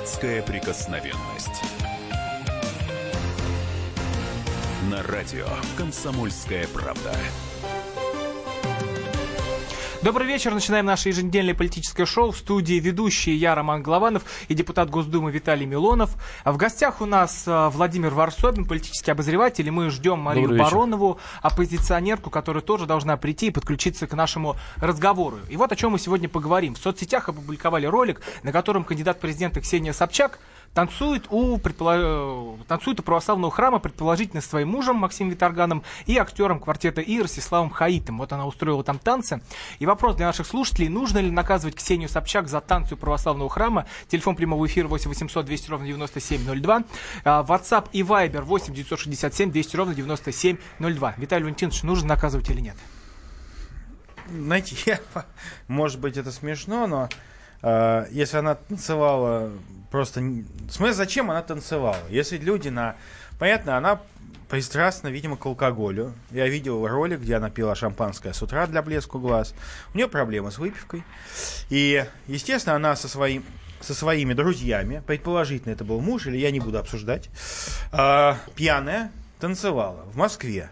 Детская прикосновенность. На радио «Комсомольская правда». Добрый вечер. Начинаем наше еженедельное политическое шоу. В студии ведущие я, Роман Голованов и депутат Госдумы Виталий Милонов. А в гостях у нас а, Владимир Варсобин, политический обозреватель. И мы ждем Марию Баронову, оппозиционерку, которая тоже должна прийти и подключиться к нашему разговору. И вот о чем мы сегодня поговорим. В соцсетях опубликовали ролик, на котором кандидат в президенты Ксения Собчак танцует у, предполож... танцует у православного храма, предположительно, своим мужем Максимом Виторганом и актером квартета И Ростиславом Хаитом. Вот она устроила там танцы. И вопрос для наших слушателей, нужно ли наказывать Ксению Собчак за танцы православного храма? Телефон прямого эфира 8 800 200 ровно 9702. А, WhatsApp и Viber 8 967 200 ровно 9702. Виталий Валентинович, нужно наказывать или нет? Знаете, я, может быть, это смешно, но э, если она танцевала просто... Смысл, зачем она танцевала? Если люди на... Понятно, она пристрастна, видимо, к алкоголю. Я видел ролик, где она пила шампанское с утра для блеску глаз. У нее проблемы с выпивкой. И, естественно, она со, своим, со своими друзьями, предположительно, это был муж, или я не буду обсуждать, э, пьяная танцевала в Москве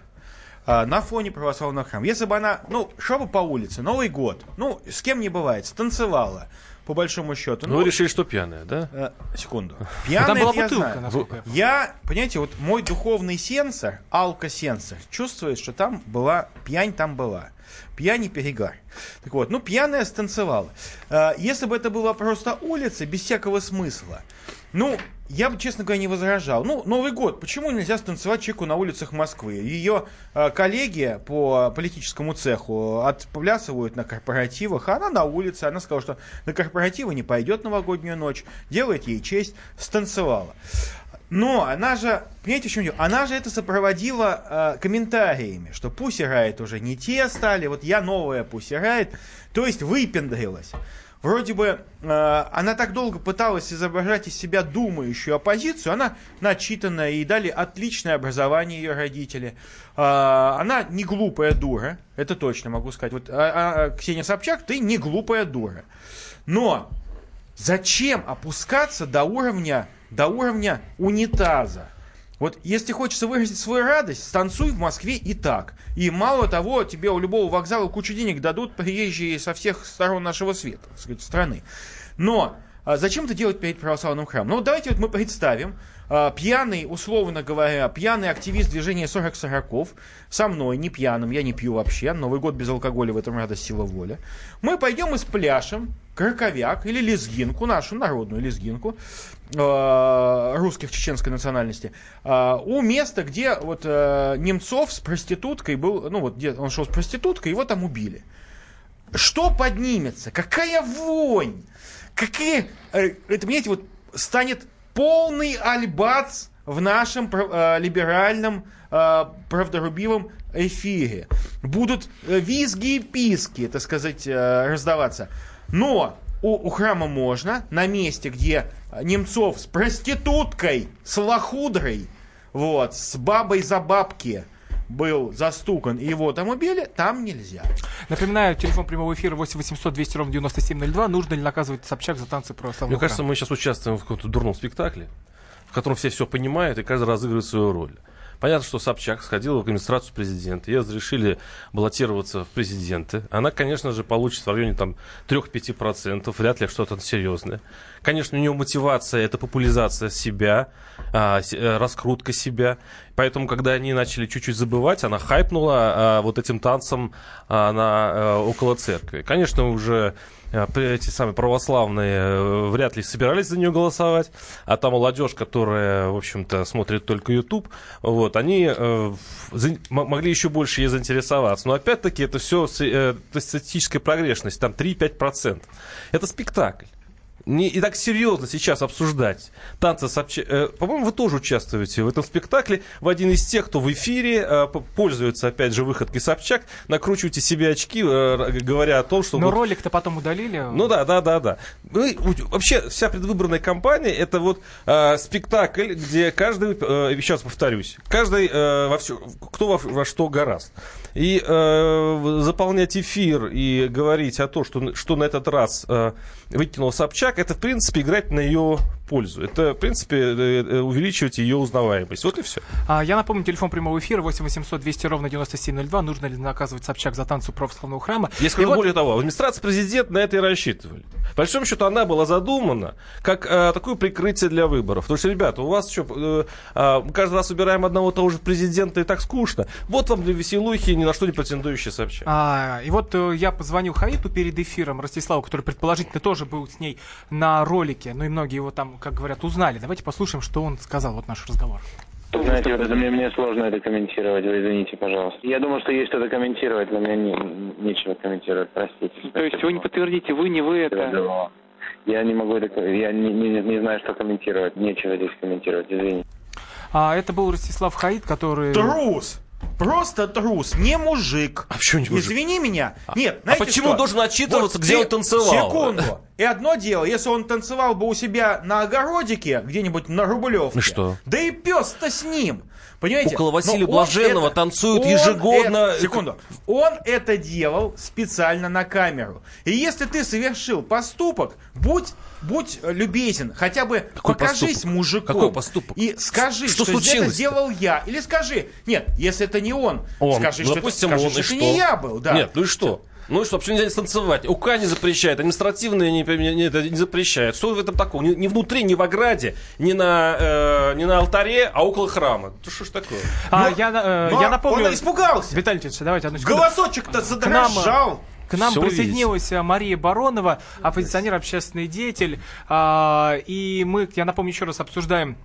э, на фоне православного храма. Если бы она, ну, шла бы по улице, Новый год, ну, с кем не бывает, станцевала, по большому счету. Ну, ну решили, что пьяная, да? Э, секунду. Пьяная, Там была бутылка, знаю. насколько я Я, понимаете, вот мой духовный сенсор, алкосенсор, чувствует, что там была, пьянь там была. Пьянь и перегар. Так вот, ну, пьяная станцевала. Э, если бы это была просто улица, без всякого смысла, ну, я бы, честно говоря, не возражал. Ну, Новый год. Почему нельзя станцевать человеку на улицах Москвы? Ее э, коллеги по политическому цеху отплясывают на корпоративах, а она на улице. Она сказала, что на корпоративы не пойдет новогоднюю ночь. Делает ей честь. Станцевала. Но она же, понимаете, в чем дело? Она же это сопроводила э, комментариями, что Пусть Райт уже не те стали, вот я новая Пусть Райт. То есть выпендрилась. Вроде бы э, она так долго пыталась изображать из себя думающую оппозицию, она начитанная, и дали отличное образование ее родители. Э, она не глупая дура, это точно могу сказать. Вот, а, а, Ксения Собчак, ты не глупая дура. Но зачем опускаться до уровня, до уровня унитаза? Вот если хочется выразить свою радость, станцуй в Москве и так. И мало того, тебе у любого вокзала кучу денег дадут приезжие со всех сторон нашего света, сказать, страны. Но а зачем это делать перед православным храмом? Ну вот давайте вот мы представим, пьяный, условно говоря, пьяный активист движения 40 сороков, со мной, не пьяным, я не пью вообще, Новый год без алкоголя, в этом радость, сила воля. Мы пойдем и спляшем краковяк или лезгинку, нашу народную лезгинку, э, русских чеченской национальности, э, у места, где вот э, Немцов с проституткой был, ну вот где он шел с проституткой, его там убили. Что поднимется? Какая вонь? Какие... Э, это, понимаете, вот станет полный альбац в нашем э, либеральном э, правдорубивом эфире. Будут э, визги и писки, так сказать, э, раздаваться. Но у, у храма можно, на месте, где Немцов с проституткой, с лохудрой, вот, с бабой за бабки – был застукан и его там убили, там нельзя. Напоминаю, телефон прямого эфира 8 800 200 ровно 9702. Нужно ли наказывать Собчак за танцы православного Мне кажется, мы сейчас участвуем в каком-то дурном спектакле, в котором все все понимают и каждый разыгрывает свою роль. Понятно, что Собчак сходила в администрацию президента, ей разрешили баллотироваться в президенты. Она, конечно же, получит в районе там 3-5%, вряд ли что-то серьезное. Конечно, у нее мотивация – это популяризация себя, а, э, раскрутка себя. Поэтому, когда они начали чуть-чуть забывать, она хайпнула а, вот этим танцем а, на, а, около церкви. Конечно, уже Э, эти самые православные э, вряд ли собирались за нее голосовать, а та молодежь, которая, в общем-то, смотрит только YouTube, вот, они э, могли еще больше ей заинтересоваться. Но опять-таки это все э, статистическая прогрешность, там 3-5%. Это спектакль не, и так серьезно сейчас обсуждать танцы Собчак. Э, по-моему, вы тоже участвуете в этом спектакле. В один из тех, кто в эфире э, пользуется, опять же, выходкой Собчак, накручиваете себе очки, э, говоря о том, что... Но вот... ролик-то потом удалили. Ну да, да, да, да. Ну, вообще, вся предвыборная кампания это вот э, спектакль, где каждый, э, сейчас повторюсь, каждый э, во все, кто во, во что гораст. И э, заполнять эфир и говорить о том, что, что на этот раз э, выкинул Собчак, это, в принципе, играть на ее пользу. Это, в принципе, э, э, увеличивать ее узнаваемость. Вот и все. А, я напомню, телефон прямого эфира 8 800 200 ровно 9702. Нужно ли наказывать Собчак за танцы православного храма? Я скажу вот... более того, администрация президента на это и рассчитывали. По большому счету, она была задумана как э, такое прикрытие для выборов. Потому что, ребята, у вас что, э, э, каждый раз убираем одного того же президента и так скучно. Вот вам для веселухи, ни на что не претендующий Собчак. А, и вот я позвонил Хаиту перед эфиром, Ростиславу, который предположительно тоже был с ней на ролике, ну и многие его там как говорят, узнали. Давайте послушаем, что он сказал, вот наш разговор. Знаете, вот это мне, мне сложно это комментировать, вы извините, пожалуйста. Я думал, что есть что-то комментировать, но мне не, нечего комментировать, простите. То есть вы не подтвердите, вы не вы это? Я не могу это, я не, не, не знаю, что комментировать, нечего здесь комментировать, извините. А это был Ростислав Хаид, который... Трус! Просто трус, не мужик. А почему не мужик? Извини меня. А, Нет, а почему что? должен отчитываться, вот где ты... он танцевал? Секунду. И одно дело, если он танцевал бы у себя на огородике, где-нибудь на Рублевке. Ну что? Да и пес-то с ним. Понимаете? Около Василия Блаженного это, танцуют ежегодно. Это, секунду. Он это делал специально на камеру. И если ты совершил поступок, будь будь любезен, хотя бы Какой покажись поступок? мужиком. Какой поступок? И скажи, что, что случилось это сделал я. Или скажи, нет, если это не он, он. скажи, ну, что, допустим, это, скажи, он, что это не я был. Да. Нет, ну и что? Ну и что, почему нельзя танцевать? УК не запрещает, административные не, не, это не запрещает. Что в этом такого? Ни, ни внутри, ни в ограде, ни на, э, ни на алтаре, а около храма. Ну что ж такое? А, но, я, э, но я напомню... Он испугался. Виталий Ильич, давайте одну секунду. Голосочек-то задрожал. К нам Все присоединилась видите. Мария Баронова, оппозиционер, общественный деятель. А, и мы, я напомню, еще раз обсуждаем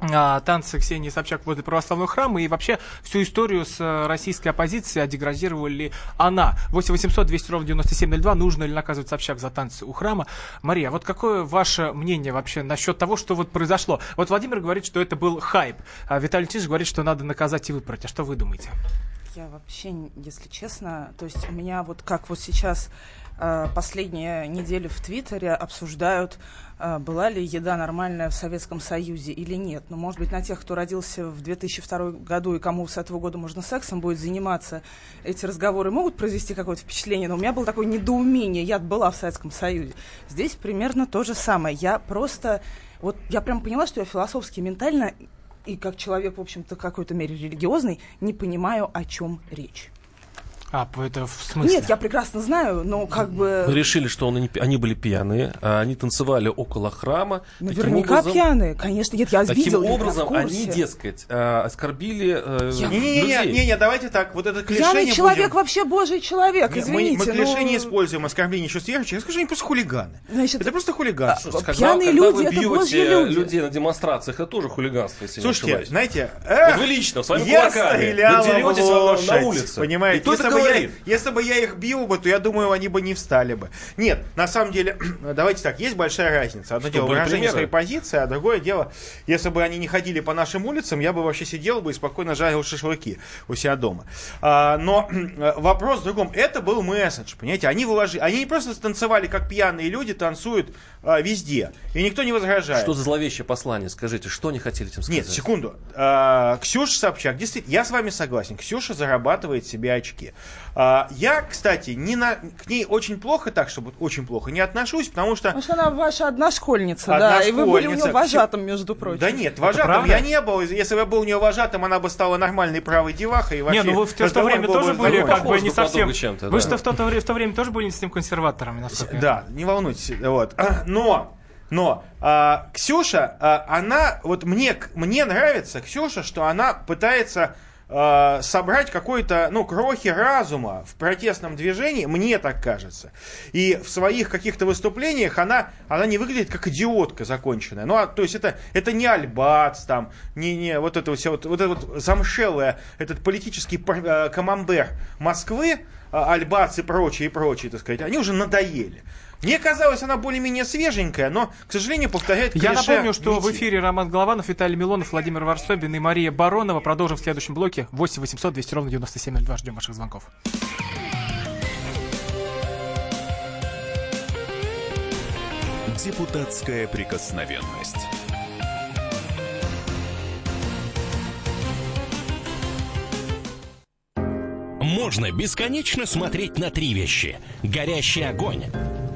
танцы Ксении Собчак возле православного храма и вообще всю историю с э, российской оппозицией, а деградировала ли она. 8 800 200 ровно 9702. Нужно ли наказывать Собчак за танцы у храма? Мария, вот какое ваше мнение вообще насчет того, что вот произошло? Вот Владимир говорит, что это был хайп, а Виталий Тиш говорит, что надо наказать и выпороть. А что вы думаете? Я вообще, если честно, то есть у меня вот как вот сейчас последние недели в Твиттере обсуждают, э, была ли еда нормальная в Советском Союзе или нет. Но, ну, может быть, на тех, кто родился в 2002 году и кому с этого года можно сексом будет заниматься, эти разговоры могут произвести какое-то впечатление. Но у меня было такое недоумение. Я была в Советском Союзе. Здесь примерно то же самое. Я просто... Вот я прям поняла, что я философски, ментально и как человек, в общем-то, в какой-то мере религиозный, не понимаю, о чем речь. А, это в смысле? Нет, я прекрасно знаю, но как бы... Мы решили, что они, они были пьяные, а они танцевали около храма. Наверняка образом, пьяные, конечно. Нет, я таким видел образом они, дескать, а, оскорбили э, я... не, не, не, не, не, давайте так, вот это клише Пьяный не человек будем... вообще божий человек, извините. Мы, мы клише но... не используем, оскорбление чувств верующих. Я скажу, они просто хулиганы. Значит, это просто хулиганство. А, когда, пьяные когда люди, вы это божьи люди. людей на демонстрациях, это тоже хулиганство, если Слушайте, не знаете... Эх, вот вы лично, с вами я кулаками, вы деретесь на улице. Понимаете, И кто это говорит? Если бы я их бил бы, то я думаю, они бы не встали бы. Нет, на самом деле, давайте так, есть большая разница. Одно Что, дело выражение примеры? своей позиции, а другое дело, если бы они не ходили по нашим улицам, я бы вообще сидел бы и спокойно жарил шашлыки у себя дома. А, но вопрос в другом. Это был месседж, понимаете? Они вложили, они не просто станцевали, как пьяные люди танцуют а, везде, и никто не возражает. Что за зловещее послание? Скажите, что они хотели этим сказать? Нет, секунду. А, Ксюша Собчак, действительно, я с вами согласен. Ксюша зарабатывает себе очки. А, я, кстати, не на, к ней очень плохо, так, чтобы очень плохо, не отношусь, потому что... Потому что она ваша одна школьница, одна да, школьница. и вы были у нее вожатым, между прочим. Да нет, вожатым я не был. Если бы я был у нее вожатым, она бы стала нормальной правой девахой. И вообще, не, ну вы в то, время тоже были как бы не совсем... Вы да. что в то, в то время тоже были не с тем консерваторами, насколько Да, не волнуйтесь. Вот. Но но а, Ксюша, а, она, вот мне, мне нравится Ксюша, что она пытается а, собрать какой-то, ну, крохи разума в протестном движении, мне так кажется. И в своих каких-то выступлениях она, она не выглядит как идиотка законченная. Ну, а, то есть это, это не Альбац, там, не, не вот это все, вот, вот это вот замшелое, этот политический э, камамбер Москвы, а, Альбац и прочие, и прочие, так сказать, они уже надоели. Мне казалось, она более-менее свеженькая, но, к сожалению, повторяет Я напомню, что Вити. в эфире Роман Голованов, Виталий Милонов, Владимир Варсобин и Мария Баронова. Продолжим в следующем блоке. 8 800 200 ровно 9702. Ждем ваших звонков. Депутатская прикосновенность. можно бесконечно смотреть на три вещи. Горящий огонь,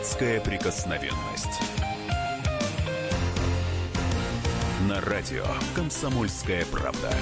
Депутатская прикосновенность. На радио «Комсомольская правда».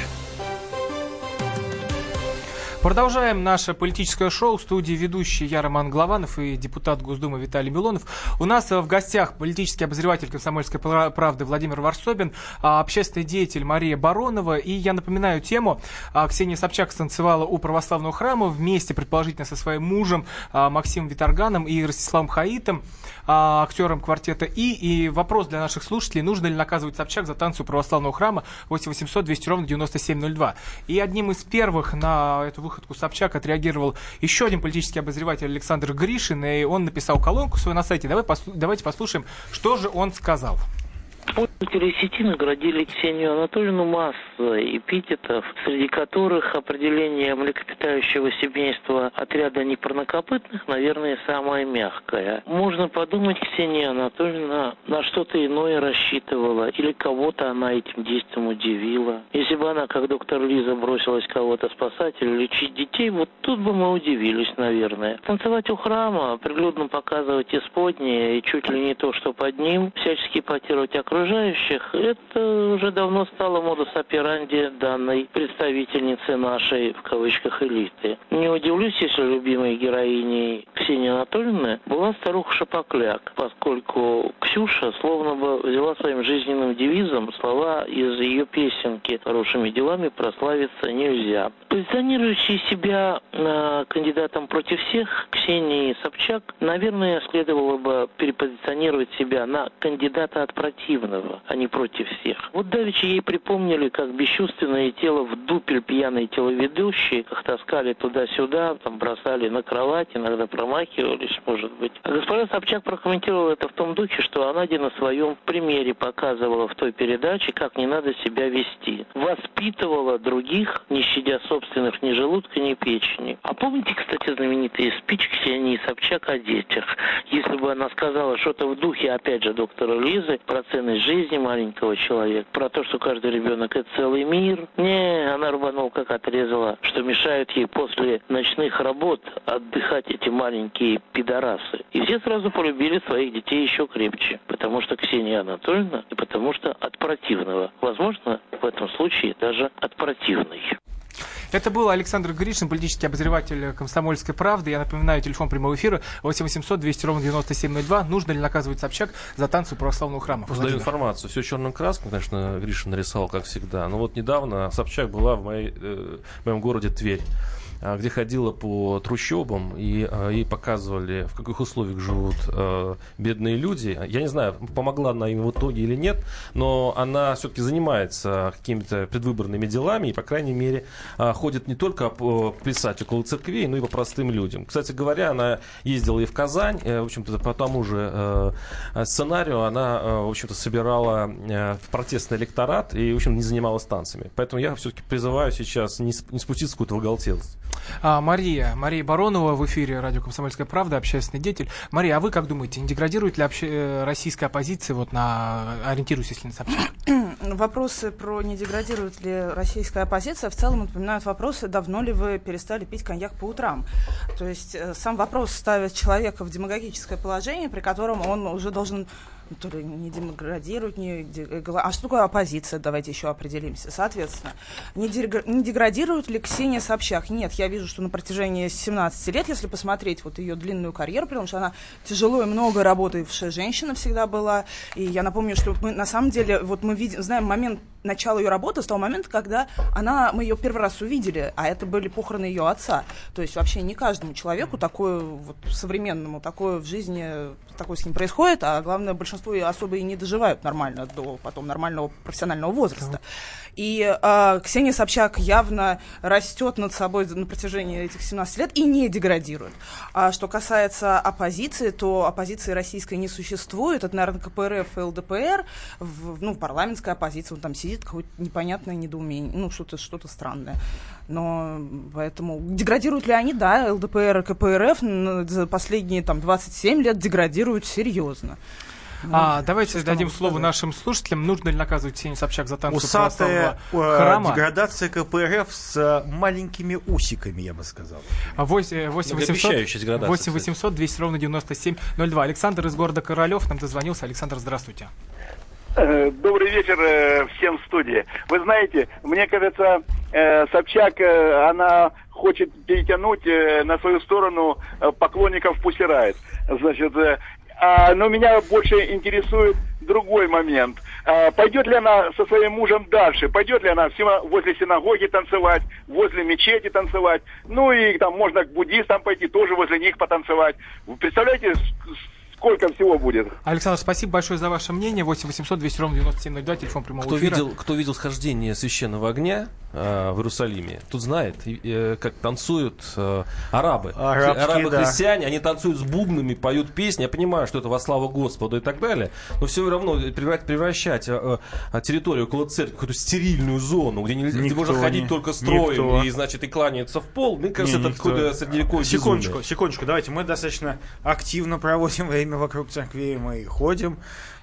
Продолжаем наше политическое шоу. В студии ведущий я, Роман Главанов и депутат Госдумы Виталий Милонов. У нас э, в гостях политический обозреватель «Комсомольской правды» Владимир Варсобин, а, общественный деятель Мария Баронова. И я напоминаю тему. А, Ксения Собчак станцевала у православного храма вместе, предположительно, со своим мужем а, Максимом Виторганом и Ростиславом Хаитом, актером квартета И. И вопрос для наших слушателей, нужно ли наказывать Собчак за танцы православного храма 8 800 200 ровно 9702. И одним из первых на эту выходку Собчак отреагировал еще один политический обозреватель Александр Гришин, и он написал колонку свою на сайте. Давай, послу- давайте послушаем, что же он сказал. Пользователи сети наградили Ксению Анатольевну массой эпитетов, среди которых определение млекопитающего семейства отряда непарнокопытных, наверное, самое мягкое. Можно подумать, Ксения Анатольевна на что-то иное рассчитывала, или кого-то она этим действием удивила. Если бы она, как доктор Лиза, бросилась кого-то спасать или лечить детей, вот тут бы мы удивились, наверное. Танцевать у храма, прилюдно показывать исподнее и чуть ли не то, что под ним, всячески потировать окружающих, это уже давно стало модус операнди данной представительницы нашей, в кавычках, элиты. Не удивлюсь, если любимой героиней Ксении Анатольевны была старуха Шапокляк, поскольку Ксюша словно бы взяла своим жизненным девизом слова из ее песенки «Хорошими делами прославиться нельзя». Позиционирующий себя э, кандидатом против всех, Ксении Собчак, наверное, следовало бы перепозиционировать себя на кандидата от противного, а не против всех. Вот давеча ей припомнили, как бесчувственное тело в дупель пьяной телеведущие, как таскали туда-сюда, там бросали на кровать, иногда промахивались, может быть. А госпожа Собчак прокомментировала это в том духе, что она на своем примере показывала в той передаче, как не надо себя вести. Воспитывала других, не щадя собственных ни желудка, ни печени. А помните, кстати, знаменитые спички Ксении Собчак о детях? Если бы она сказала что-то в духе, опять же, доктора Лизы, про ценность жизни маленького человека, про то, что каждый ребенок это целый мир. Не, она рванула, как отрезала, что мешают ей после ночных работ отдыхать эти маленькие пидорасы. И все сразу полюбили своих детей еще крепче, потому что Ксения Анатольевна и потому что от противного. Возможно, в этом случае даже от противной. Это был Александр Гришин, политический обозреватель «Комсомольской правды». Я напоминаю, телефон прямого эфира 8 800 200 ровно 9702. Нужно ли наказывать Собчак за танцы православного храма? Просто даю информацию. Все черным краском, конечно, Гришин нарисовал, как всегда. Но вот недавно Собчак была в, моей, э, в моем городе Тверь где ходила по трущобам и ей показывали, в каких условиях живут э, бедные люди. Я не знаю, помогла она им в итоге или нет, но она все-таки занимается какими-то предвыборными делами и, по крайней мере, ходит не только писать около церквей, но и по простым людям. Кстати говоря, она ездила и в Казань, э, в общем-то, по тому же э, сценарию она, э, в общем-то, собирала протестный электорат и, в общем, не занималась танцами. Поэтому я все-таки призываю сейчас не, не спуститься в какую-то воголтелость. А, Мария, Мария Баронова в эфире радио «Комсомольская правда», общественный деятель. Мария, а вы как думаете, не деградирует ли обще... российская оппозиция, вот на, ориентируясь, если на Собчак? Вопросы про не деградирует ли российская оппозиция в целом напоминают вопросы, давно ли вы перестали пить коньяк по утрам. То есть сам вопрос ставит человека в демагогическое положение, при котором он уже должен то ли не демократирует, не... А что такое оппозиция? Давайте еще определимся. Соответственно, не, дег... не деградирует ли Ксения Собчак? Нет, я вижу, что на протяжении 17 лет, если посмотреть вот ее длинную карьеру, потому что она тяжело и много работавшая женщина всегда была, и я напомню, что мы на самом деле, вот мы видим, знаем момент начало ее работы с того момента, когда она, мы ее первый раз увидели, а это были похороны ее отца. То есть вообще не каждому человеку такое, вот современному, такое в жизни, такое с ним происходит, а главное, большинство особо и не доживают нормально до потом нормального профессионального возраста. И э, Ксения Собчак явно растет над собой на протяжении этих 17 лет и не деградирует. А что касается оппозиции, то оппозиции российской не существует. Это, наверное, КПРФ и ЛДПР, в, ну, парламентская оппозиция, он там сидит, какое-то непонятное недоумение, ну, что-то что странное. Но поэтому деградируют ли они? Да, ЛДПР и КПРФ за последние там 27 лет деградируют серьезно. Ну, а, давайте дадим слово сказать? нашим слушателям. Нужно ли наказывать Ксению Собчак за танцы Усатая э, храма? деградация КПРФ с э, маленькими усиками, я бы сказал. 8 800, 8 800 200 ровно 9702. Александр из города Королев нам дозвонился. Александр, здравствуйте. Э, добрый вечер всем в студии. Вы знаете, мне кажется, Собчак, она хочет перетянуть на свою сторону поклонников Пусирает. Значит, а, но меня больше интересует другой момент. А, пойдет ли она со своим мужем дальше? Пойдет ли она возле синагоги танцевать, возле мечети танцевать? Ну и там можно к буддистам пойти, тоже возле них потанцевать. Вы представляете, сколько всего будет. Alexander, спасибо большое за ваше мнение. 8 800 200 ровно 9702, телефон прямого кто эфира. Видел, кто видел схождение священного огня в Иерусалиме, тут знает, э, как танцуют э, арабы. Арабы-христиане, да. они танцуют с бубнами, поют песни. Я понимаю, что это во славу Господу и так далее, но все равно превращать э, э, территорию около церкви в какую-то стерильную зону, где, нельзя, где можно ходить не, только строем никто. и, значит, и кланяться в пол, мне кажется, не, это какое-то средневековое Секундочку, секундочку, давайте, мы достаточно активно проводим время вокруг церкви мы ходим.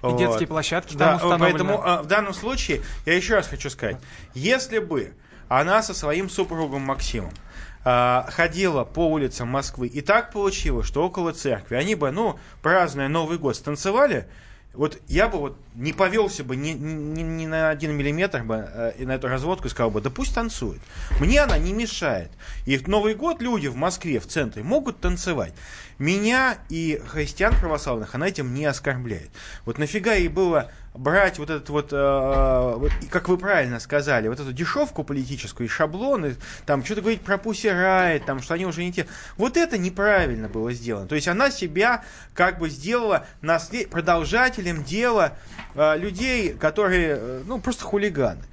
И вот. детские площадки да, там Поэтому а, в данном случае я еще раз хочу сказать, если бы она со своим супругом Максимом а, ходила по улицам Москвы, и так получилось, что около церкви они бы, ну, празднуя Новый год, станцевали, вот я бы вот не повелся бы ни, ни, ни на один миллиметр бы э, на эту разводку и сказал бы, да пусть танцует. Мне она не мешает. И в Новый год люди в Москве, в центре, могут танцевать. Меня и христиан православных она этим не оскорбляет. Вот нафига ей было брать вот этот вот, э, вот, как вы правильно сказали, вот эту дешевку политическую, и шаблоны, там что-то говорить про Райт, там, что они уже не те. Вот это неправильно было сделано. То есть она себя как бы сделала наслед... продолжателем дела э, людей, которые, э, ну, просто хулиганы.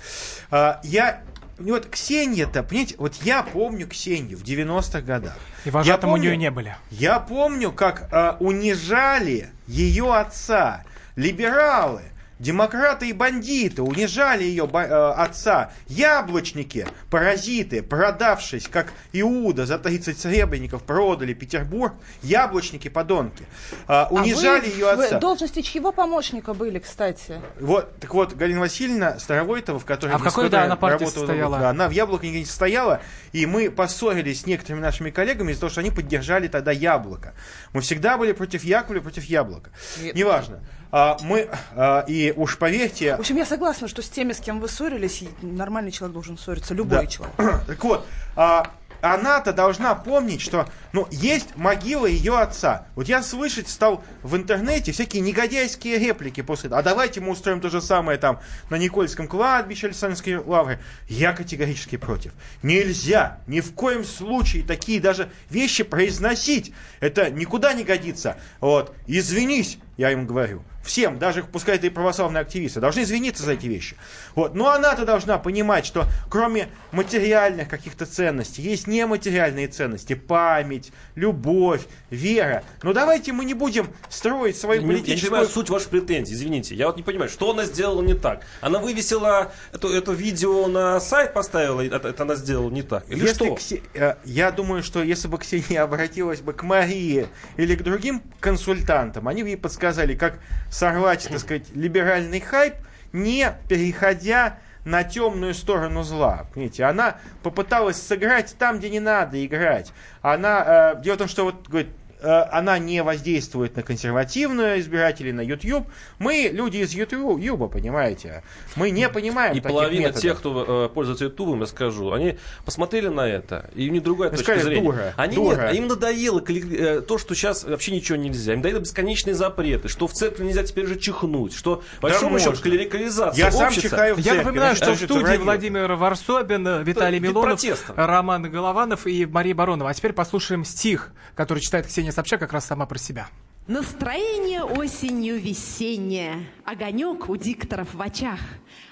Э, я вот Ксения-то, понимаете, вот я помню Ксению в 90-х годах. И вожатым помню, у нее не были. Я помню, как э, унижали ее отца либералы Демократы и бандиты унижали ее э, отца. Яблочники, паразиты, продавшись, как Иуда, за 30 серебряников продали Петербург. Яблочники, подонки. Э, унижали а вы ее отца. В должности чьего помощника были, кстати? Вот, так вот, Галина Васильевна Старовойтова, в которой... А в какой, да, она партии состояла? Да, она в Яблоке не состояла, и мы поссорились с некоторыми нашими коллегами из-за того, что они поддержали тогда Яблоко. Мы всегда были против Яковля, против Яблока. Неважно. А, мы, а, и уж поверьте... В общем, я согласна, что с теми, с кем вы ссорились, нормальный человек должен ссориться, любой да. человек. Так вот, а, она-то должна помнить, что ну, есть могила ее отца. Вот я слышать стал в интернете всякие негодяйские реплики после этого. А давайте мы устроим то же самое там на Никольском кладбище Александрской лавры. Я категорически против. Нельзя ни в коем случае такие даже вещи произносить. Это никуда не годится. Вот. Извинись, я им говорю всем, даже пускай это и православные активисты, должны извиниться за эти вещи. Вот. Но она-то должна понимать, что кроме материальных каких-то ценностей, есть нематериальные ценности, память, любовь, вера. Но давайте мы не будем строить я политическую... Я не понимаю суть ваших претензий, извините. Я вот не понимаю, что она сделала не так? Она вывесила это, это видео на сайт, поставила, это, это она сделала не так? Или если что? Ксе... Э, я думаю, что если бы Ксения обратилась бы к Марии или к другим консультантам, они бы ей подсказали, как сорвать, так сказать, либеральный хайп, не переходя на темную сторону зла. Понимаете, она попыталась сыграть там, где не надо играть. Она, э, дело в том, что вот говорит, она не воздействует на консервативную избирателей, на YouTube. Мы люди из YouTube, понимаете? Мы не понимаем И половина методов. тех, кто э, пользуется YouTube, я скажу, они посмотрели на это, и у них другая ну, точка зрения. Дура, они дура. Нет, им надоело э, то, что сейчас вообще ничего нельзя. Им надоело бесконечные запреты, что в церкви нельзя теперь же чихнуть, что по да большому счету клерикализация Я сам чихаю в церкви. Я напоминаю, что в студии Владимир Варсобин, Виталий Милонов, Роман Голованов и Мария Баронова. А теперь послушаем стих, который читает Ксения Ксения Собчак как раз сама про себя. Настроение осенью весеннее, огонек у дикторов в очах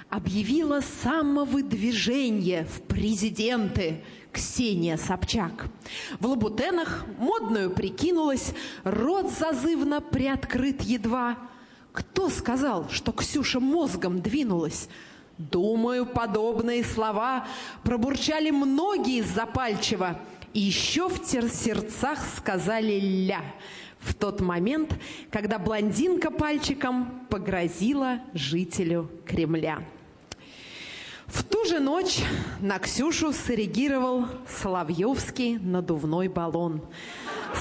объявила самовыдвижение в президенты Ксения Собчак. В лабутенах модную прикинулась, рот зазывно приоткрыт едва. Кто сказал, что Ксюша мозгом двинулась? Думаю, подобные слова пробурчали многие запальчиво, и еще в сердцах сказали «ля» в тот момент, когда блондинка пальчиком погрозила жителю Кремля. В ту же ночь на Ксюшу среагировал Соловьевский надувной баллон.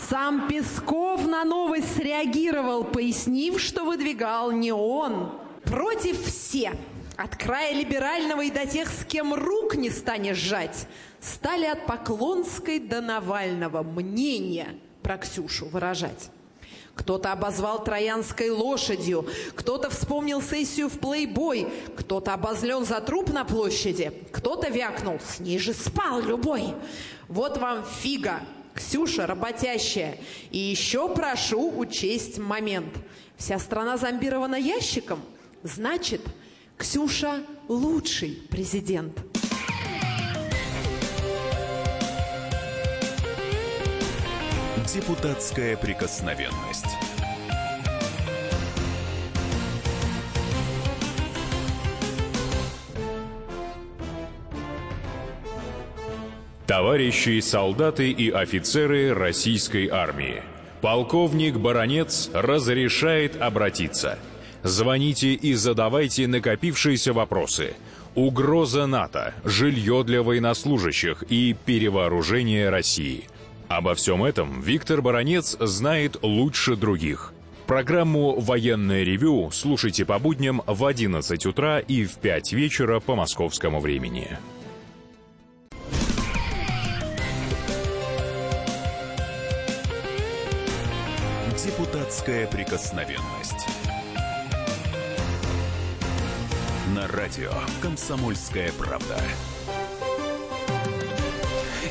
Сам Песков на новость среагировал, пояснив, что выдвигал не он. Против все – от края либерального и до тех, с кем рук не станешь сжать, стали от Поклонской до Навального мнения про Ксюшу выражать. Кто-то обозвал троянской лошадью, кто-то вспомнил сессию в плейбой, кто-то обозлен за труп на площади, кто-то вякнул, с ней же спал любой. Вот вам фига, Ксюша работящая. И еще прошу учесть момент. Вся страна зомбирована ящиком, значит, Ксюша лучший президент. Депутатская прикосновенность. Товарищи солдаты и офицеры российской армии. Полковник Баронец разрешает обратиться – Звоните и задавайте накопившиеся вопросы. Угроза НАТО, жилье для военнослужащих и перевооружение России. Обо всем этом Виктор Баранец знает лучше других. Программу «Военное ревю» слушайте по будням в 11 утра и в 5 вечера по московскому времени. Депутатская прикосновенность. Радио «Комсомольская правда».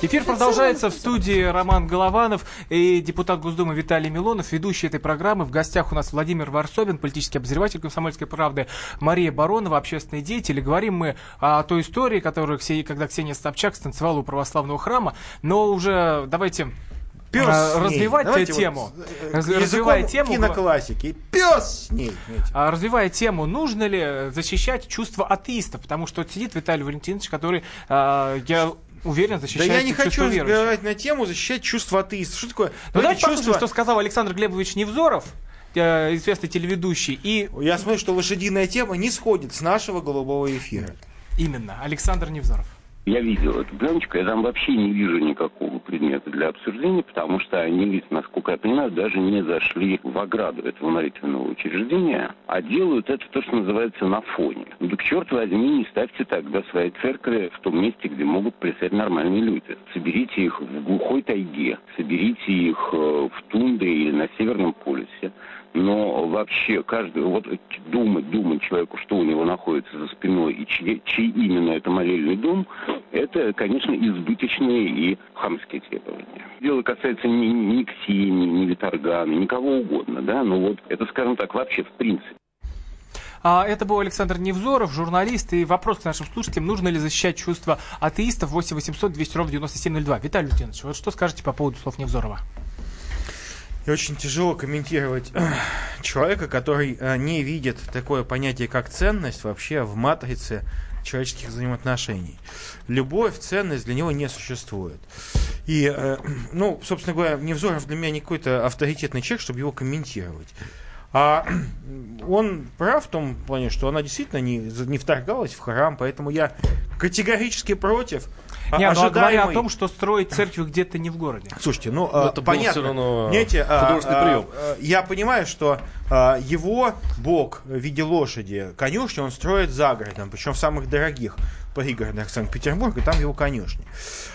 Эфир продолжается в студии Роман Голованов и депутат Госдумы Виталий Милонов, ведущий этой программы. В гостях у нас Владимир Варсобин, политический обозреватель «Комсомольской правды», Мария Баронова, общественный деятель. И говорим мы о той истории, которую, когда Ксения Собчак станцевала у православного храма. Но уже давайте Пес а, развивать Давайте тему. Вот, э, развивая тему киноклассики. Пес с ней. А, развивая тему, нужно ли защищать чувство атеистов? Потому что сидит Виталий Валентинович, который, а, я уверен, защищает Да я не хочу разговаривать на тему защищать чувство атеистов. Что такое? Ну, давайте чувство... послушаем, что сказал Александр Глебович Невзоров, э, известный телеведущий. И... Я смотрю, что лошадиная тема не сходит с нашего голубого эфира. Именно, Александр Невзоров. Я видел эту пленочку, я там вообще не вижу никакого предмета для обсуждения, потому что они, насколько я понимаю, даже не зашли в ограду этого молитвенного учреждения, а делают это то, что называется на фоне. Ну так черт возьми, не ставьте тогда свои церкви в том месте, где могут плясать нормальные люди. Соберите их в глухой тайге, соберите их э, в тундре или на Северном полюсе но вообще каждый, вот думать, думать человеку, что у него находится за спиной и чьи, чьи именно это молельный дом, это, конечно, избыточные и хамские требования. Дело касается ни, ни Ксении, ни Виторгана, никого угодно, да, но вот это, скажем так, вообще в принципе. А это был Александр Невзоров, журналист. И вопрос к нашим слушателям, нужно ли защищать чувства атеистов 8 800 200 ровно 9702. Виталий Лютинович, вот что скажете по поводу слов Невзорова? И очень тяжело комментировать человека, который э, не видит такое понятие, как ценность вообще в матрице человеческих взаимоотношений. Любовь, ценность для него не существует. И, э, ну, собственно говоря, Невзоров для меня не какой-то авторитетный человек, чтобы его комментировать. А он прав в том плане, что она действительно не, не вторгалась в храм, поэтому я категорически против Не, ожидаемый... ну, а говоря о том, что строить церковь где-то не в городе. Слушайте, ну, Но это понятно. Все равно Знаете, художественный прием. Я понимаю, что его бог в виде лошади, конюшни, он строит за городом, причем в самых дорогих пригородах Санкт-Петербурга, там его конюшни.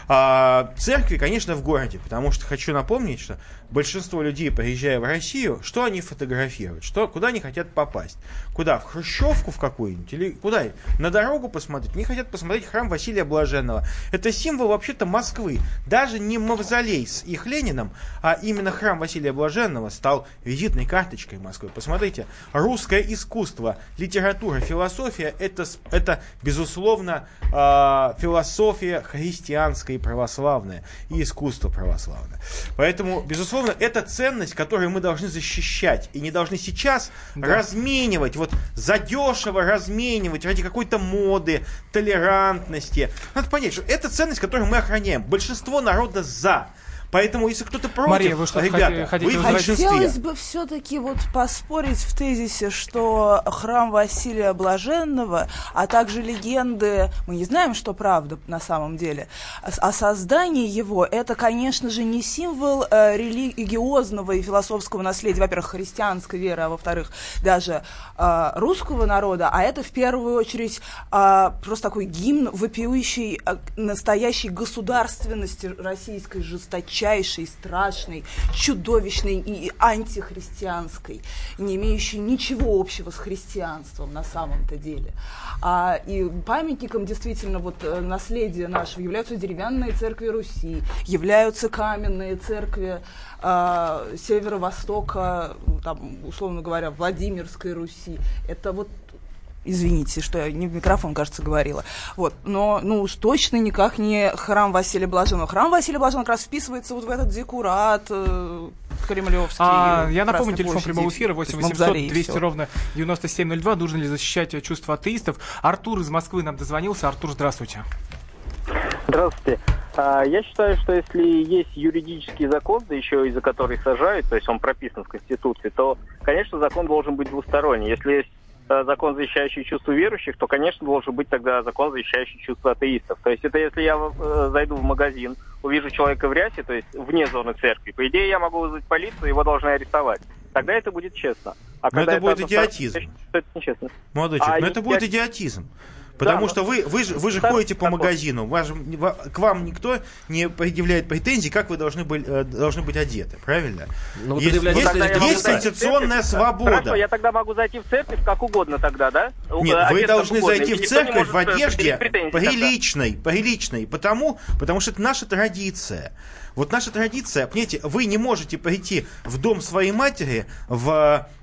А церкви, конечно, в городе, потому что хочу напомнить, что большинство людей, приезжая в Россию, что они фотографируют, что, куда они хотят попасть? Куда? В Хрущевку в какую-нибудь? Или куда? На дорогу посмотреть? Не хотят посмотреть храм Василия Блаженного. Это символ вообще-то Москвы. Даже не мавзолей с их Лениным, а именно храм Василия Блаженного стал визитной карточкой Москвы. Посмотрите, русское искусство, литература, философия, это, это безусловно, э, философия христианская и православная, и искусство православное. Поэтому, безусловно, это ценность, которую мы должны защищать, и не должны сейчас да. разменивать, вот задешево разменивать ради какой-то моды, толерантности. Надо понять, что это ценность, которую мы охраняем. Большинство народа за. Поэтому, если кто-то против, Мария, вы что ребята, хотите вы Хотелось бы все-таки вот поспорить в тезисе, что храм Василия Блаженного, а также легенды, мы не знаем, что правда на самом деле, о создании его, это, конечно же, не символ э, религиозного и философского наследия, во-первых, христианской веры, а во-вторых, даже э, русского народа, а это в первую очередь э, просто такой гимн, вопиющий э, настоящей государственности российской жесточайшей жесточайшей, страшной, чудовищной и антихристианской, не имеющей ничего общего с христианством на самом-то деле. А, и памятником действительно вот э, наследия нашего являются деревянные церкви Руси, являются каменные церкви а, северо-востока, там, условно говоря, Владимирской Руси. Это вот Извините, что я не в микрофон, кажется, говорила. Вот. Но, ну уж точно никак не храм Василия Блаженного. Храм Василия Блаженного как раз вписывается вот в этот декурат э, кремлевский. А, я напомню, телефон прямого эфира 8 800 200 ровно 9702. Нужно ли защищать чувства атеистов? Артур из Москвы нам дозвонился. Артур, здравствуйте. Здравствуйте. А, я считаю, что если есть юридический закон, да еще из-за который сажают, то есть он прописан в Конституции, то, конечно, закон должен быть двусторонний. Если есть закон, защищающий чувства верующих, то, конечно, должен быть тогда закон, защищающий чувства атеистов. То есть это если я э, зайду в магазин, увижу человека в рясе, то есть вне зоны церкви, по идее я могу вызвать полицию, его должны арестовать. Тогда это будет честно. А но это будет идиотизм. это нечестно. Молодой человек, а но это будет идиотизм. Потому да, что вы, вы же, вы же ходите по магазину, вас, к вам никто не предъявляет претензий, как вы должны, быть, э, должны быть одеты, правильно? Ну, есть есть, есть конституционная свобода. Хорошо, я тогда могу зайти в церковь как угодно тогда, да? Нет, вы должны зайти в церковь в одежде приличной, приличной, потому, потому что это наша традиция. Вот наша традиция, понимаете, вы не можете пойти в дом своей матери в э, э,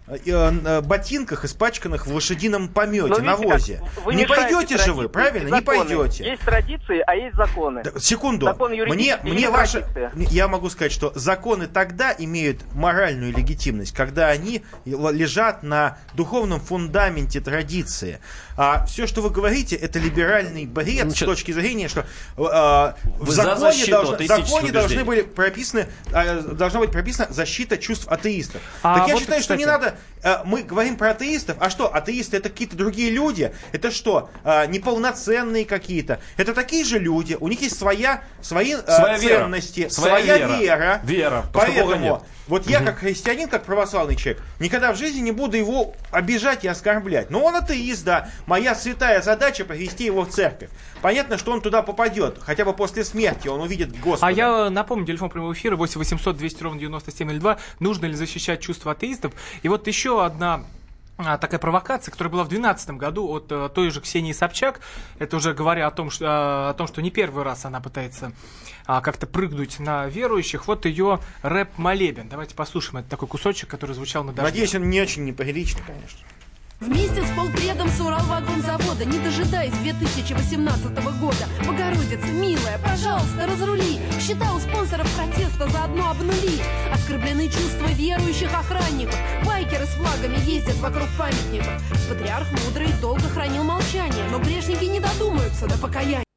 ботинках, испачканных в лошадином помете, на возе. Вы не пойдете же вы, правильно? Не пойдете. Есть традиции, а есть законы. Да, секунду. Закон мне, мне ваши, я могу сказать, что законы тогда имеют моральную легитимность, когда они лежат на духовном фундаменте традиции. А все, что вы говорите, это либеральный бред Значит, с точки зрения, что э, в законе, должно, в законе должны были прописаны, э, должна быть прописана защита чувств атеистов. А так я вот, считаю, что не надо. Э, мы говорим про атеистов, а что? Атеисты это какие-то другие люди? Это что? Э, неполноценные какие-то? Это такие же люди. У них есть своя, свои своя ценности, вера. своя, своя вера. вера. Вера. Поэтому вот я как христианин, как православный человек, никогда в жизни не буду его обижать и оскорблять. Но он атеист, да. Моя святая задача повести его в церковь. Понятно, что он туда попадет. Хотя бы после смерти он увидит Господа. А я напомню, телефон прямого эфира 8 800 200 ровно 9702. Нужно ли защищать чувства атеистов? И вот еще одна а, такая провокация, которая была в 2012 году от uh, той же Ксении Собчак. Это уже говоря о том, что, uh, о том, что не первый раз она пытается uh, как-то прыгнуть на верующих. Вот ее рэп-молебен. Давайте послушаем. Это такой кусочек, который звучал на дожде. Надеюсь, он не очень неприличный, конечно. Вместе с полпредом с Уралвагонзавода, не дожидаясь 2018 года. Богородица, милая, пожалуйста, разрули. Счета у спонсоров протеста заодно обнули. Оскорблены чувства верующих охранников. Байкеры с флагами ездят вокруг памятников. Патриарх мудрый долго хранил молчание, но грешники не додумаются до покаяния.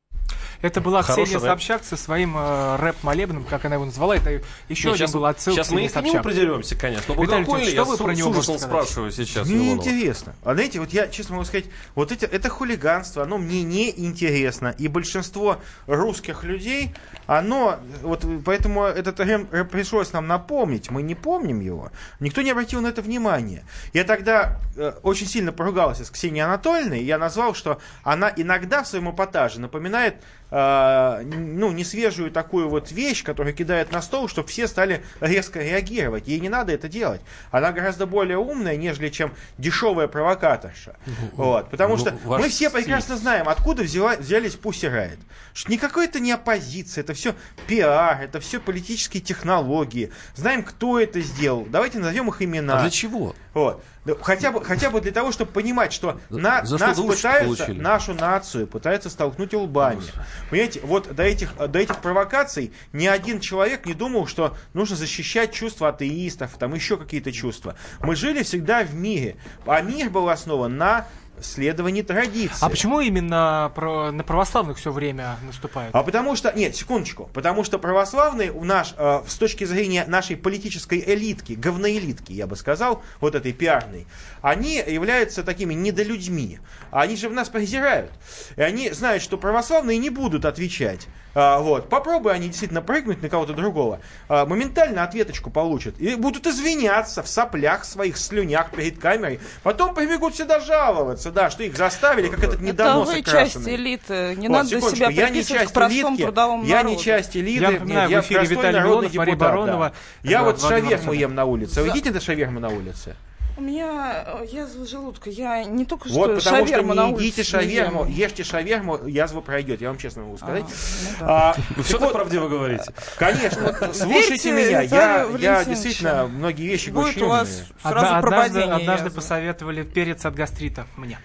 Это была Хороший Ксения рэп. Собчак со своим э, рэп-молебным, как она его назвала. Это еще Нет, один сейчас, был отсыл Сейчас мы и к нему придеремся, конечно. Но Виталий, что я вы с, про него с ужасом спрашиваю сейчас. Мне интересно. А знаете, вот я честно могу сказать, вот это, это хулиганство, оно мне не интересно. И большинство русских людей, оно, вот поэтому этот рэп пришлось нам напомнить. Мы не помним его. Никто не обратил на это внимания. Я тогда э, очень сильно поругался с Ксенией Анатольевной. Я назвал, что она иногда в своем эпатаже напоминает э, ну, несвежую такую вот вещь, которую кидает на стол, чтобы все стали резко реагировать. Ей не надо это делать. Она гораздо более умная, нежели чем дешевая провокаторша. Вот. Потому что мы все прекрасно знаем, откуда взяла, взялись Пусси Райт. Что никакой это не оппозиция, это все пиар, это все политические технологии. Знаем, кто это сделал. Давайте назовем их имена. А для чего? Вот. Хотя бы, хотя бы для того, чтобы понимать, что на, За нас пытаются, получили? нашу нацию пытаются столкнуть лбами. Понимаете, вот до этих, до этих провокаций ни один человек не думал, что нужно защищать чувства атеистов, там еще какие-то чувства. Мы жили всегда в мире, а мир был основан на следовании традиции. А почему именно про, на православных все время наступают? А потому что, нет, секундочку, потому что православные у нас, э, с точки зрения нашей политической элитки, говноэлитки, я бы сказал, вот этой пиарной, они являются такими недолюдьми. Они же в нас презирают. И они знают, что православные не будут отвечать а, вот. Попробуй они действительно прыгнуть на кого-то другого. А, моментально ответочку получат. И будут извиняться в соплях своих, слюнях перед камерой. Потом побегут сюда жаловаться, да, что их заставили, как этот недоносы Это вы часть элиты. Не вот, надо себя я не часть к простому элитки, трудовому Я не часть элиты. Я напоминаю, нет, в эфире Виталий Милонов, Мария Баронова. Да. Я вот шаверму ем на улице. Вы идите на шаверму на улице? У меня э, язва желудка. Я не только что вот, потому что не едите шаверму, не ешьте шаверму, язва пройдет. Я вам честно могу сказать. А, ну да. а, Вы все так правдиво говорите? Конечно. Слушайте меня. Я, я действительно многие вещи Будет у вас сразу однажды, однажды посоветовали перец от гастрита мне.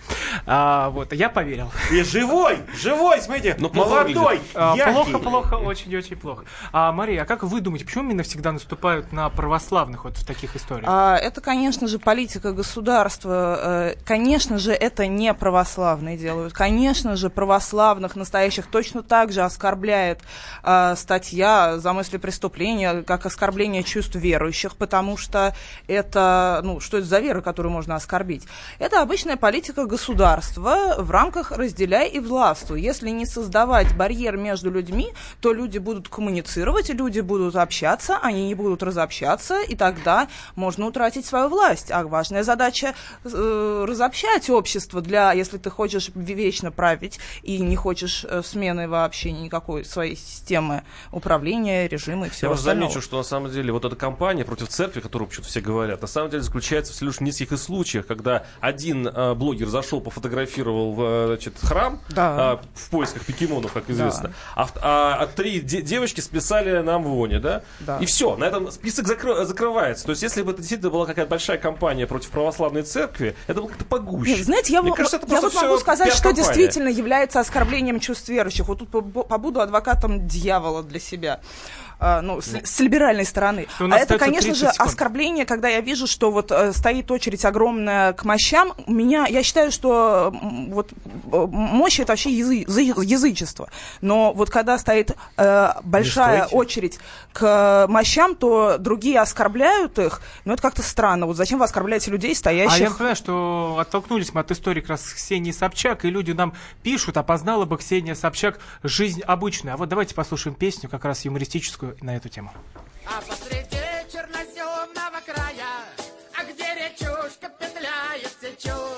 А, вот, я поверил. И живой, живой, смотрите, Но ну, молодой, а, Плохо, плохо, очень-очень плохо. А, Мария, а как вы думаете, почему именно всегда наступают на православных вот в таких историях? А, это, конечно же, политика политика государства, э, конечно же, это не православные делают. Конечно же, православных настоящих точно так же оскорбляет э, статья за мысли преступления, как оскорбление чувств верующих, потому что это, ну, что это за вера, которую можно оскорбить? Это обычная политика государства в рамках «разделяй и властвуй». Если не создавать барьер между людьми, то люди будут коммуницировать, люди будут общаться, они не будут разобщаться, и тогда можно утратить свою власть. А важная задача э, разобщать общество для, если ты хочешь вечно править и не хочешь э, смены вообще никакой своей системы управления, режима и всего Я остального. замечу, что на самом деле вот эта кампания против церкви, которую почему-то все говорят, на самом деле заключается в лишь нескольких случаях, когда один э, блогер зашел, пофотографировал э, значит, храм да. э, в поисках покемонов, как известно, да. а, а, а три де- девочки списали на Амвоне, да? да? И все, на этом список закры- закрывается. То есть, если бы это действительно была какая-то большая кампания против православной церкви, это было как-то погуще. Нет, знаете, я, Мне кажется, я вот могу сказать, что действительно является оскорблением чувств верующих. Вот тут побуду адвокатом дьявола для себя. А, ну, с, с либеральной стороны. А это, конечно же, оскорбление, когда я вижу, что вот э, стоит очередь огромная к мощам. Меня, я считаю, что вот мощь это вообще язы, язычество. Но вот когда стоит э, большая очередь к мощам, то другие оскорбляют их. Ну, это как-то странно. Вот зачем вы оскорбляете людей, стоящих... А я понимаю, что оттолкнулись мы от истории как раз Ксении Собчак, и люди нам пишут, опознала бы Ксения Собчак жизнь обычную. А вот давайте послушаем песню как раз юмористическую на эту тему. А посреди черноземного края, а где речушка петляет, течет,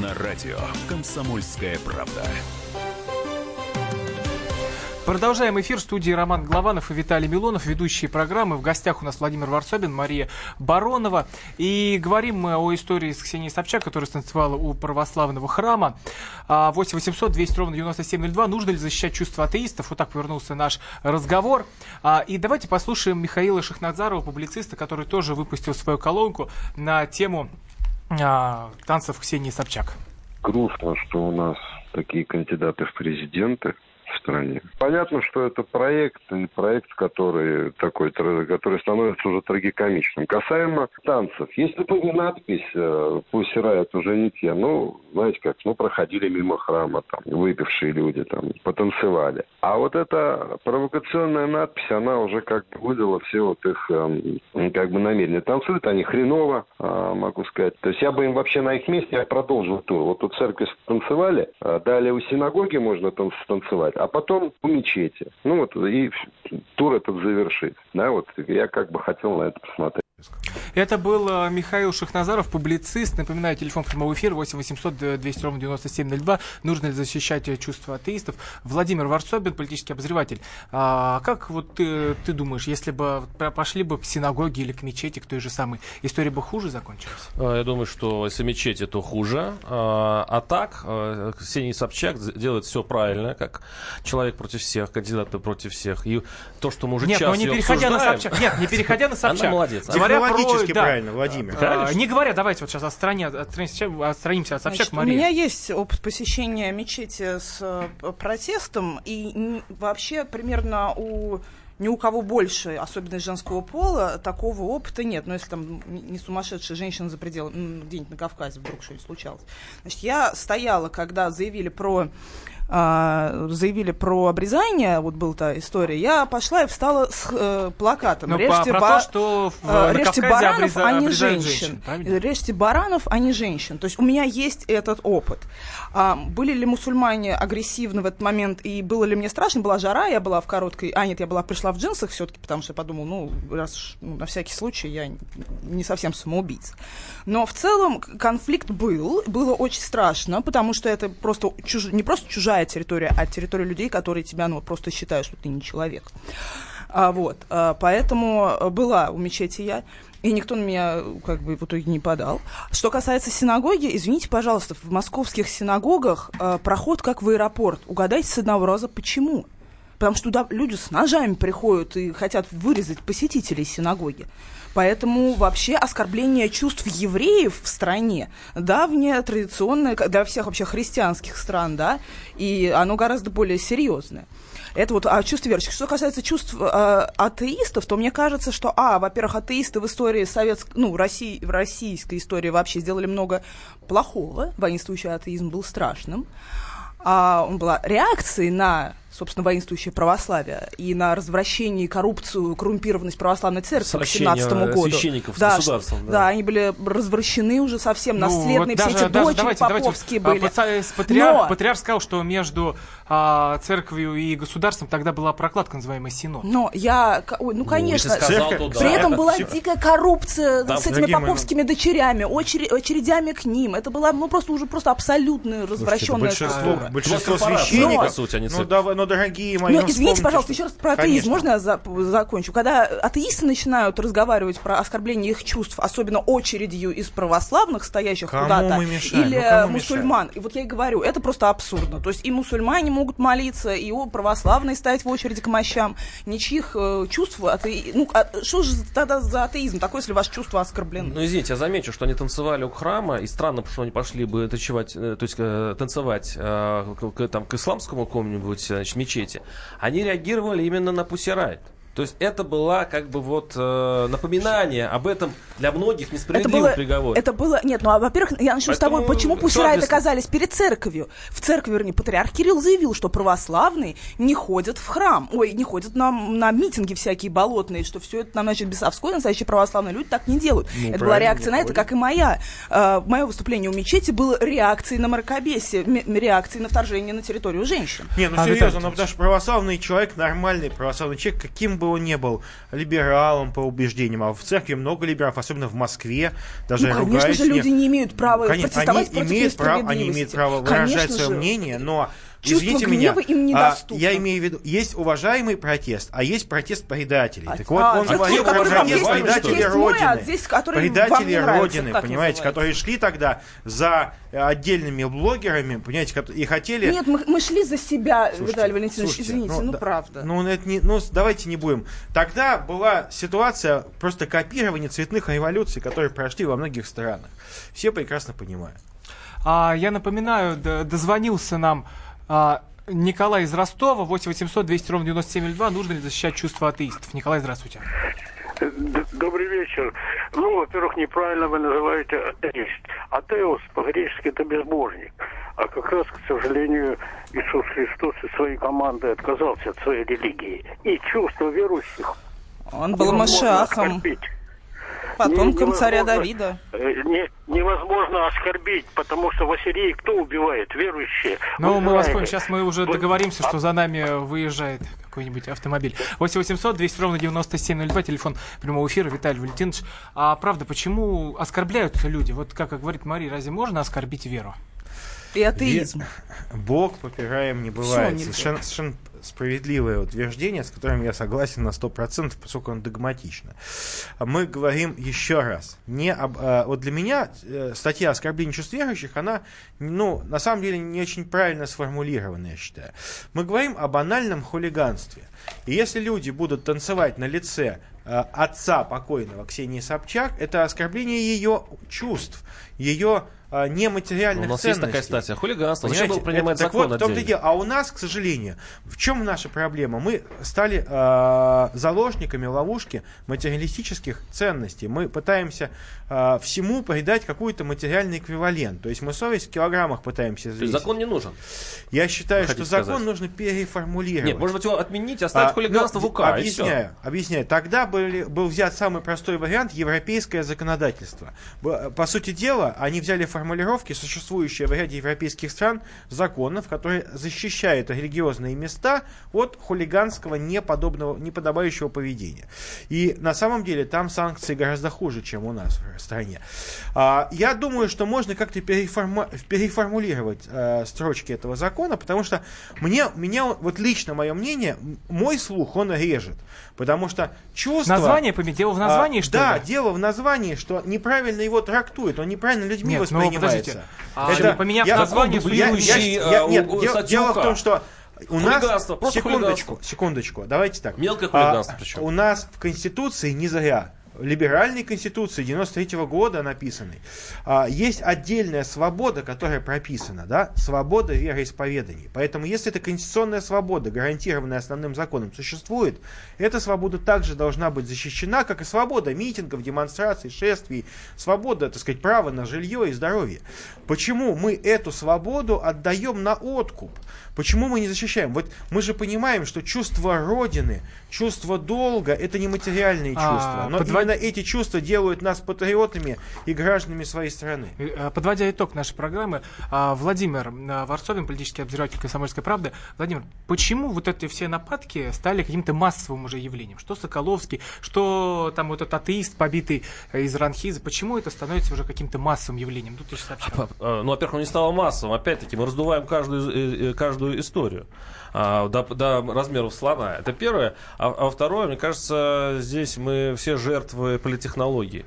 На радио «Комсомольская правда». Продолжаем эфир в студии Роман Главанов и Виталий Милонов, ведущие программы. В гостях у нас Владимир Варсобин, Мария Баронова. И говорим мы о истории с Ксенией Собчак, которая станцевала у православного храма. 8 800 200 ровно 9702. Нужно ли защищать чувства атеистов? Вот так повернулся наш разговор. А, и давайте послушаем Михаила Шахнадзарова, публициста, который тоже выпустил свою колонку на тему а, танцев Ксении Собчак. Грустно, что у нас такие кандидаты в президенты в стране. Понятно, что это проект, и проект, который такой, который становится уже трагикомичным. Касаемо танцев, если бы не надпись э, «Пусть играют уже не те», ну, знаете как, ну, проходили мимо храма, там, выпившие люди, там, потанцевали. А вот эта провокационная надпись, она уже как бы выдала все вот их, э, как бы, намерения. Танцуют они хреново, э, могу сказать. То есть я бы им вообще на их месте, я продолжил тур. Вот тут церкви танцевали, э, далее у синагоги можно танцевать, а потом в мечети. Ну вот, и тур этот завершить. Да, вот я как бы хотел на это посмотреть. Это был э, Михаил Шахназаров, публицист. Напоминаю, телефон прямого эфира 8 800 200 ровно 9702. Нужно ли защищать э, чувства атеистов? Владимир Варсобин, политический обозреватель. А, как вот ты, ты думаешь, если бы пошли бы к синагоге или к мечети, к той же самой, история бы хуже закончилась? А, я думаю, что если мечеть, то хуже. А, так, э, Ксения Собчак делает все правильно, как человек против всех, кандидаты против всех. И то, что мы уже Нет, час но не переходя на Собчак. Нет, не переходя на Собчак. Она молодец. Говоря про, да, правильно, Владимир. А, не говоря, давайте вот сейчас отстрани, отстранимся от Собчак, Значит, У меня есть опыт посещения мечети с э, протестом, и вообще примерно у ни у кого больше, особенно из женского пола, такого опыта нет. Но если там не сумасшедшая женщина за пределами, где-нибудь на Кавказе вдруг что-нибудь случалось. Значит, я стояла, когда заявили про а, заявили про обрезание, вот была та история, я пошла и встала с э, плакатом. Но режьте, по, про ба- то, что в, э, на режьте баранов, обреза- а не женщин. женщин, режьте баранов, а не женщин. То есть у меня есть этот опыт. А, были ли мусульмане агрессивны в этот момент, и было ли мне страшно? Была жара, я была в короткой... А, нет, я была пришла в джинсах все-таки, потому что я подумала, ну, раз ну, на всякий случай я не совсем самоубийца. Но в целом конфликт был, было очень страшно, потому что это просто чуж... не просто чужая территория, а территория людей, которые тебя ну, просто считают, что ты не человек. А, вот, а, поэтому была у мечети я, и никто на меня как бы в итоге не подал. Что касается синагоги, извините, пожалуйста, в московских синагогах а, проход как в аэропорт. Угадайте с одного раза, почему? Потому что туда люди с ножами приходят и хотят вырезать посетителей синагоги. Поэтому вообще оскорбление чувств евреев в стране давнее, традиционное, для всех вообще христианских стран, да, и оно гораздо более серьезное. Это вот о чувстве верующих. Что касается чувств э, атеистов, то мне кажется, что, а, во-первых, атеисты в истории советской, ну, России, в российской истории вообще сделали много плохого. Воинствующий атеизм был страшным. А он была реакцией на собственно, воинствующее православие и на развращение, коррупцию, коррумпированность православной церкви к 17 году. священников да, с государством. Да. да, они были развращены уже совсем, Ну, наследные, вот все даже- эти даже дочери давайте- давайте, поповские а, были. патри- Патриарх, Но- патриарх сказал, что между а, церковью и государством тогда была прокладка, называемая Синод. Но я, ой, ну конечно, если сказал, то да. при этом была Церковь. дикая коррупция Да, с этими дорогие мои, поповскими дочерями, очере- очередями к ним. Это была, ну просто уже просто абсолютная развращенная большинство, структура. большинство священников, по сути, не ну, церковь. Но, дорогие мои, Но, извините, пожалуйста, еще раз про атеизм. Конечно. Можно я за, закончу? Когда атеисты начинают разговаривать про оскорбление их чувств, особенно очередью из православных, стоящих куда-то, или ну, мусульман, мешаем? и вот я и говорю, это просто абсурдно. То есть и мусульмане могут молиться, и православные стоять в очереди к мощам. Ничьих э, чувств, ате... ну, а, что же тогда за атеизм такой, если ваши чувства оскорблены? Ну, извините, я замечу, что они танцевали у храма, и странно, что они пошли бы танцевать, э, то есть э, танцевать э, к, там, к исламскому какому-нибудь значит, мечети. Они реагировали именно на Пусирайт. То есть это была как бы вот э, напоминание об этом для многих несправедливом это было, приговоре. Это было, нет, ну а во-первых, я начну Поэтому с того, почему пусирайты оказались перед церковью. В церкви, вернее, патриарх Кирилл заявил, что православные не ходят в храм, ой, не ходят на, на митинги всякие болотные, что все это, значит, бесовское, настоящие православные люди так не делают. Ну, это была реакция на это, как и моя. Э, мое выступление у мечети было реакцией на мракобесие, реакцией на вторжение на территорию женщин. Не, ну а серьезно, ну, потому что православный человек, нормальный православный человек, каким бы он не был либералом по убеждениям, а в церкви много либералов, особенно в Москве, даже ну, конечно же, люди не имеют права конечно, протестовать они против имеют право, Они имеют право выражать свое мнение, но Чувство Извините гнева меня, им недоступно. А, я имею в виду, есть уважаемый протест, а есть протест предателей. А, так вот, а, он говорил про протест предателей Родины. Мой, а здесь, предатели Родины, понимаете, которые шли тогда за отдельными блогерами, понимаете, и хотели... Нет, мы, мы шли за себя, слушайте, Виталий Валентинович, слушайте, извините, ну, ну да, правда. Ну, это не, ну, давайте не будем. Тогда была ситуация просто копирования цветных революций, которые прошли во многих странах. Все прекрасно понимают. А, я напоминаю, дозвонился нам а, Николай из Ростова, 8 800 200 ровно 9702. Нужно ли защищать чувства атеистов? Николай, здравствуйте. Добрый вечер. Ну, во-первых, неправильно вы называете атеист. Атеус по-гречески это безбожник. А как раз, к сожалению, Иисус Христос и своей командой отказался от своей религии. И чувства верующих. Он был Машахом. Оскорбить потомкам царя Давида. Э, не, невозможно оскорбить, потому что в Ассирии кто убивает? Верующие. Ну, мы вас поняли. Сейчас мы уже договоримся, что за нами выезжает какой-нибудь автомобиль. 8 800 200 ровно 9702, телефон прямого эфира, Виталий Валентинович. А правда, почему оскорбляются люди? Вот как говорит Мария, разве можно оскорбить веру? И атеизм. Бог попираем не бывает. Совершенно, совершенно справедливое утверждение, с которым я согласен на 100%, поскольку он догматично. Мы говорим еще раз. Не об, а, вот для меня э, статья оскорбления чувств верующих, она, ну, на самом деле не очень правильно сформулирована, я считаю. Мы говорим о банальном хулиганстве. И если люди будут танцевать на лице э, отца покойного Ксении Собчак, это оскорбление ее чувств, ее нематериальных ну, у нас ценностей. есть такая статья хулиганство. Зачем было принимать это, закон так вот, в том А у нас, к сожалению, в чем наша проблема? Мы стали э, заложниками ловушки материалистических ценностей. Мы пытаемся э, всему придать какой-то материальный эквивалент. То есть мы совесть в килограммах пытаемся взвесить. То есть закон не нужен? Я считаю, что сказать? закон нужно переформулировать. Нет, может быть, его отменить, оставить а, хулиганство ну, в УК. Объясняю, объясняю. Тогда были, был взят самый простой вариант европейское законодательство. По сути дела, они взяли формулировки, существующие в ряде европейских стран, законов, которые защищают религиозные места от хулиганского неподобного, неподобающего поведения. И на самом деле там санкции гораздо хуже, чем у нас в стране. А, я думаю, что можно как-то переформу, переформулировать а, строчки этого закона, потому что мне, меня, вот лично мое мнение, мой слух, он режет. Потому что чувство... Название поменять? Дело в названии, а, что да, ли? Дело в названии, что неправильно его трактует, он неправильно людьми Нет, воспринимается воспринимается. А, это, поменяв я, название, я, я, я, нет, дело, дело в том, что у нас секундочку, секундочку, давайте так. Мелкое хулиганство а, причем. У нас в Конституции не зря либеральной конституции 93 -го года написанной, а, есть отдельная свобода, которая прописана, да, свобода вероисповеданий. Поэтому, если эта конституционная свобода, гарантированная основным законом, существует, эта свобода также должна быть защищена, как и свобода митингов, демонстраций, шествий, свобода, так сказать, права на жилье и здоровье. Почему мы эту свободу отдаем на откуп? Почему мы не защищаем? Вот мы же понимаем, что чувство Родины, чувство долга – это не материальные а, чувства, но Именно эти чувства делают нас патриотами и гражданами своей страны. Э, подводя итог нашей программы, а, Владимир а, Варсобин, политический обозреватель «Комсомольской правды». Владимир, почему вот эти все нападки стали каким-то массовым уже явлением? Что Соколовский, что там вот этот атеист, побитый из Ранхиза, почему это становится уже каким-то массовым явлением? Сообщал. Ну, во-первых, он не стало массовым. Опять-таки, мы раздуваем каждую, э, каждую историю а, до, до размеров слона. Это первое. А, а второе, мне кажется, здесь мы все жертвы политтехнологии.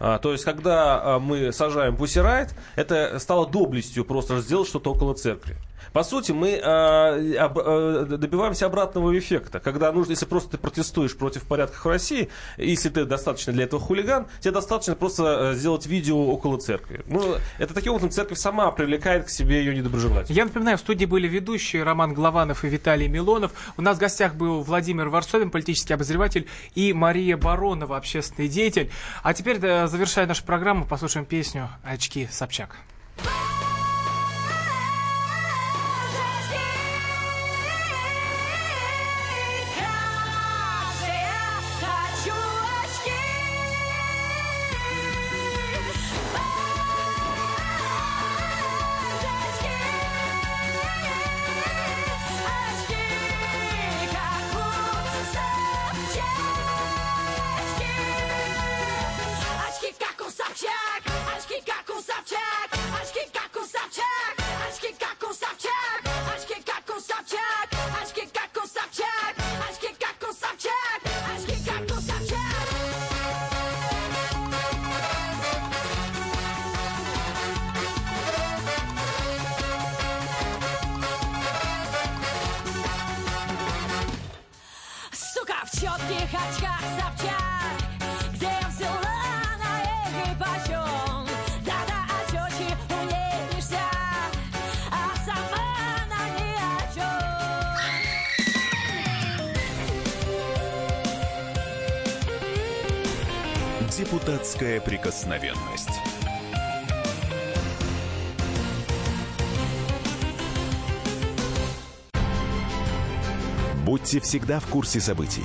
А, то есть, когда а, мы сажаем пусирайт, это стало доблестью просто сделать что-то около церкви. По сути, мы э, об, э, добиваемся обратного эффекта. Когда нужно, если просто ты протестуешь против порядков в России, если ты достаточно для этого хулиган, тебе достаточно просто э, сделать видео около церкви. Ну, это таким образом церковь сама привлекает к себе ее недоброжелателей. Я напоминаю, в студии были ведущие Роман Главанов и Виталий Милонов. У нас в гостях был Владимир Варсобин, политический обозреватель, и Мария Баронова, общественный деятель. А теперь, завершая нашу программу, послушаем песню «Очки Собчак». Депутатская прикосновенность. Будьте всегда в курсе событий.